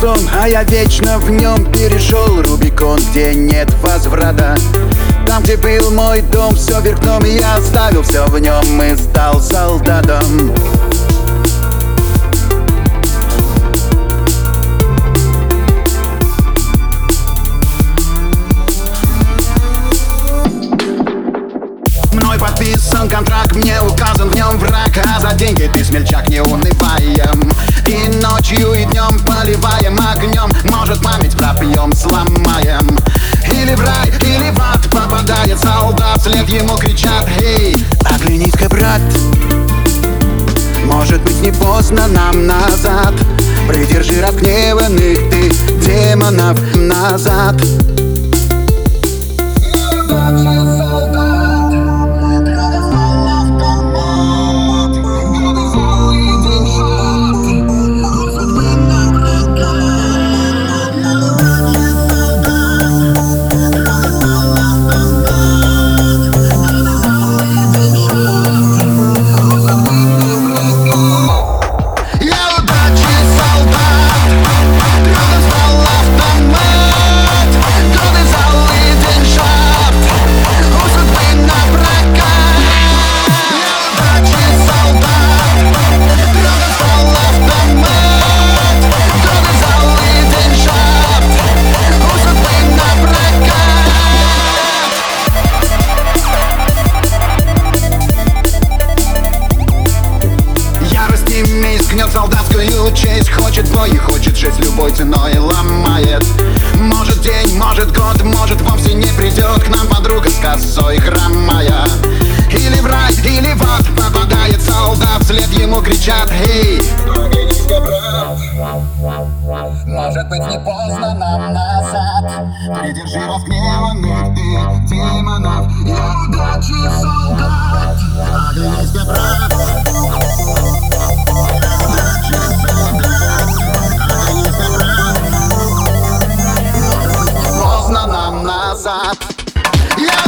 сон, а я вечно в нем перешел. Рубикон, где нет возврата. Там, где был мой дом, все вверх дном Я оставил все в нем и стал солдатом. Мной подписан контракт, мне указан в нем враг А за деньги ты смельчак не унываем. И ночью и днем поздно нам назад? Придержи разгневанных ты демонов назад. Я солдатскую честь. Хочет бой и хочет жесть любой ценой. Ломает. Может день, может год, может вовсе не придет К нам подруга с косой хромая. Или в рай, или в ад попадает солдат. Вслед ему кричат «Эй, оглянись-ка, брат!» Может быть не поздно нам назад. Придержи разгневанных ты WhatsApp. Yeah,